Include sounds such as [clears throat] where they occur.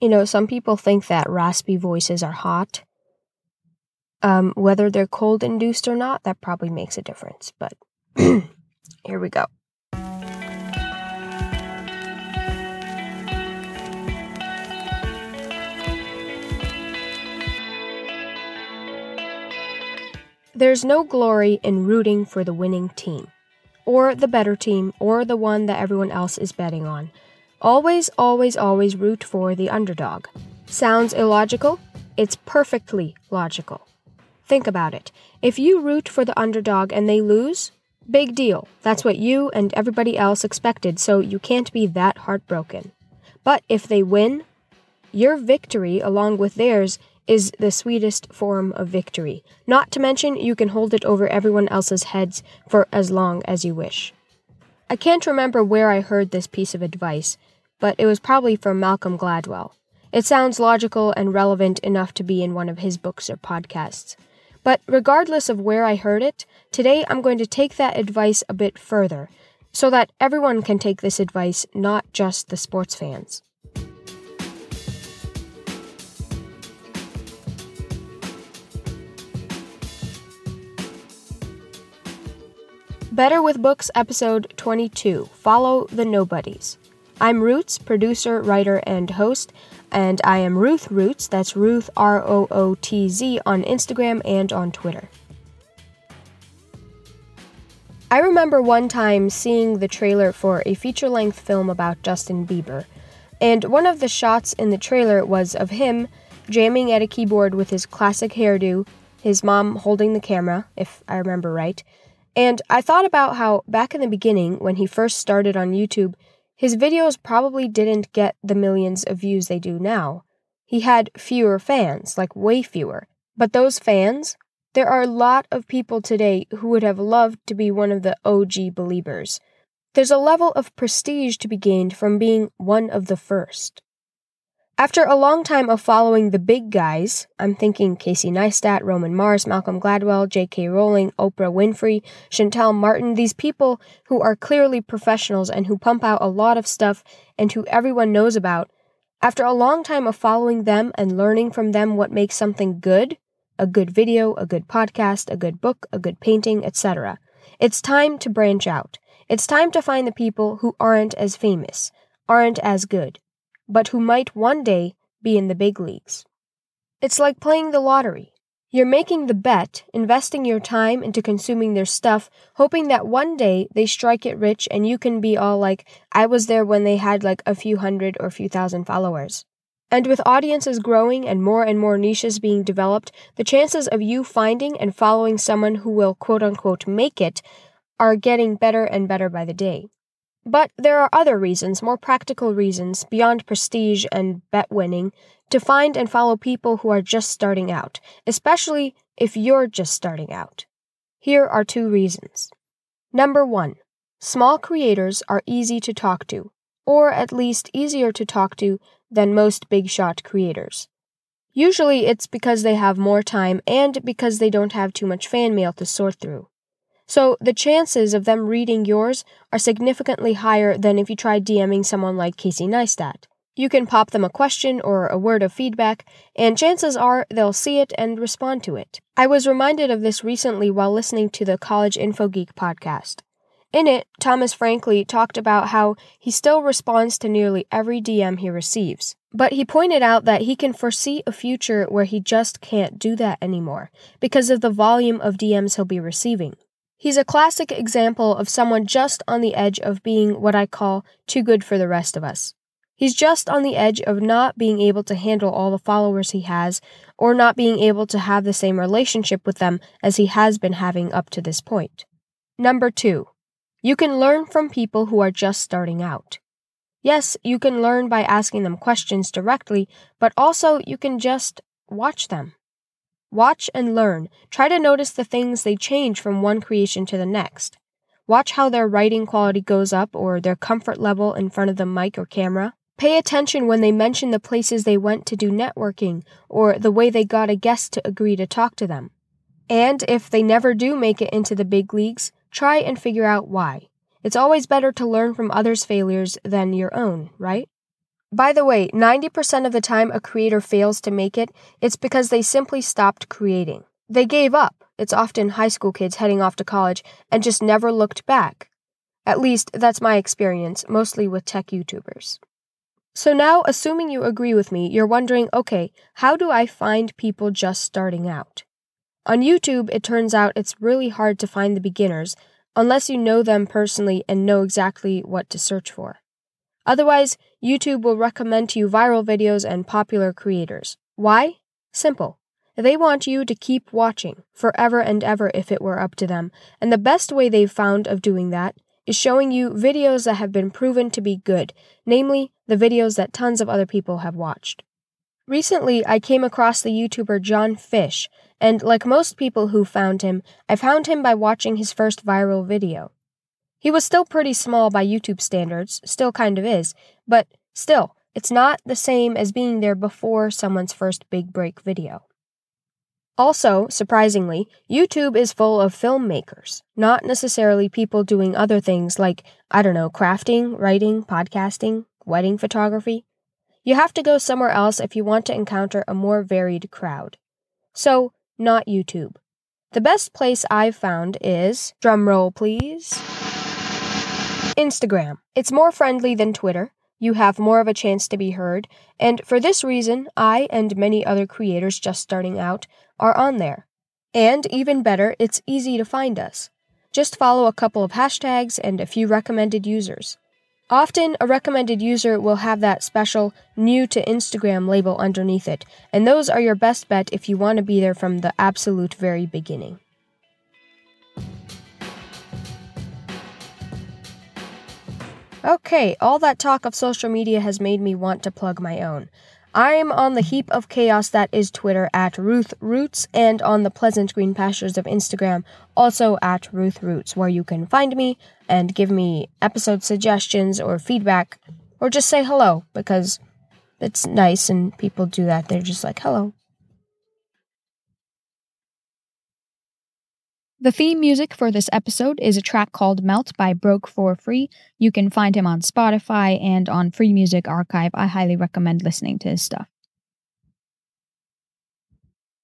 You know, some people think that raspy voices are hot. Um, whether they're cold induced or not, that probably makes a difference. But [clears throat] here we go. There's no glory in rooting for the winning team, or the better team, or the one that everyone else is betting on. Always, always, always root for the underdog. Sounds illogical? It's perfectly logical. Think about it. If you root for the underdog and they lose, big deal. That's what you and everybody else expected, so you can't be that heartbroken. But if they win, your victory, along with theirs, is the sweetest form of victory. Not to mention, you can hold it over everyone else's heads for as long as you wish. I can't remember where I heard this piece of advice, but it was probably from Malcolm Gladwell. It sounds logical and relevant enough to be in one of his books or podcasts. But regardless of where I heard it, today I'm going to take that advice a bit further, so that everyone can take this advice, not just the sports fans. Better with Books, episode 22 Follow the Nobodies. I'm Rootz, producer, writer, and host, and I am Ruth Rootz. That's Ruth R O O T Z on Instagram and on Twitter. I remember one time seeing the trailer for a feature length film about Justin Bieber, and one of the shots in the trailer was of him jamming at a keyboard with his classic hairdo, his mom holding the camera, if I remember right and I thought about how back in the beginning, when he first started on YouTube, his videos probably didn't get the millions of views they do now. He had fewer fans, like way fewer. But those fans, there are a lot of people today who would have loved to be one of the OG believers. There's a level of prestige to be gained from being one of the first. After a long time of following the big guys, I'm thinking Casey Neistat, Roman Mars, Malcolm Gladwell, J.K. Rowling, Oprah Winfrey, Shantell Martin, these people who are clearly professionals and who pump out a lot of stuff and who everyone knows about, after a long time of following them and learning from them what makes something good, a good video, a good podcast, a good book, a good painting, etc., it's time to branch out. It's time to find the people who aren't as famous, aren't as good but who might one day be in the big leagues. It's like playing the lottery. You're making the bet, investing your time into consuming their stuff, hoping that one day they strike it rich and you can be all like, I was there when they had like a few hundred or a few thousand followers. And with audiences growing and more and more niches being developed, the chances of you finding and following someone who will quote unquote make it are getting better and better by the day. But there are other reasons, more practical reasons, beyond prestige and bet winning, to find and follow people who are just starting out, especially if you're just starting out. Here are two reasons. Number one, small creators are easy to talk to, or at least easier to talk to than most big shot creators. Usually it's because they have more time and because they don't have too much fan mail to sort through. So the chances of them reading yours are significantly higher than if you tried DMing someone like Casey Neistat. You can pop them a question or a word of feedback, and chances are they'll see it and respond to it. I was reminded of this recently while listening to the College Info Geek podcast. In it, Thomas Frank talked about how he still responds to nearly every DM he receives. But he pointed out that he can foresee a future where he just can't do that anymore because of the volume of DMs he'll be receiving. He's a classic example of someone just on the edge of being what I call too good for the rest of us. He's just on the edge of not being able to handle all the followers he has, or not being able to have the same relationship with them as he has been having up to this point. Number two, you can learn from people who are just starting out. Yes, you can learn by asking them questions directly, but also you can just watch them. Watch and learn. Try to notice the things they change from one creation to the next. Watch how their writing quality goes up or their comfort level in front of the mic or camera. Pay attention when they mention the places they went to do networking or the way they got a guest to agree to talk to them. And if they never do make it into the big leagues, try and figure out why. It's always better to learn from others' failures than your own, right? By the way, 90% of the time a creator fails to make it, it's because they simply stopped creating. They gave up. It's often high school kids heading off to college and just never looked back. At least, that's my experience, mostly with tech YouTubers. So now, assuming you agree with me, you're wondering okay, how do I find people just starting out? On YouTube, it turns out it's really hard to find the beginners unless you know them personally and know exactly what to search for. Otherwise, YouTube will recommend to you viral videos and popular creators. Why? Simple. They want you to keep watching forever and ever if it were up to them, and the best way they've found of doing that is showing you videos that have been proven to be good, namely, the videos that tons of other people have watched. Recently, I came across the YouTuber John Fish, and like most people who found him, I found him by watching his first viral video. He was still pretty small by YouTube standards, still kind of is, but still, it's not the same as being there before someone's first big break video. Also, surprisingly, YouTube is full of filmmakers, not necessarily people doing other things like, I don't know, crafting, writing, podcasting, wedding photography. You have to go somewhere else if you want to encounter a more varied crowd. So, not YouTube. The best place I've found is, drumroll please, Instagram. It's more friendly than Twitter. You have more of a chance to be heard, and for this reason, I and many other creators just starting out are on there. And even better, it's easy to find us. Just follow a couple of hashtags and a few recommended users. Often, a recommended user will have that special new to Instagram label underneath it, and those are your best bet if you want to be there from the absolute very beginning. Okay, all that talk of social media has made me want to plug my own. I'm on the heap of chaos that is Twitter at Ruth Rootz and on the pleasant green pastures of Instagram, also at Ruth Rootz, where you can find me and give me episode suggestions or feedback or just say hello because it's nice and people do that. They're just like, hello. The theme music for this episode is a track called Melt by Broke for Free. You can find him on Spotify and on Free Music Archive. I highly recommend listening to his stuff.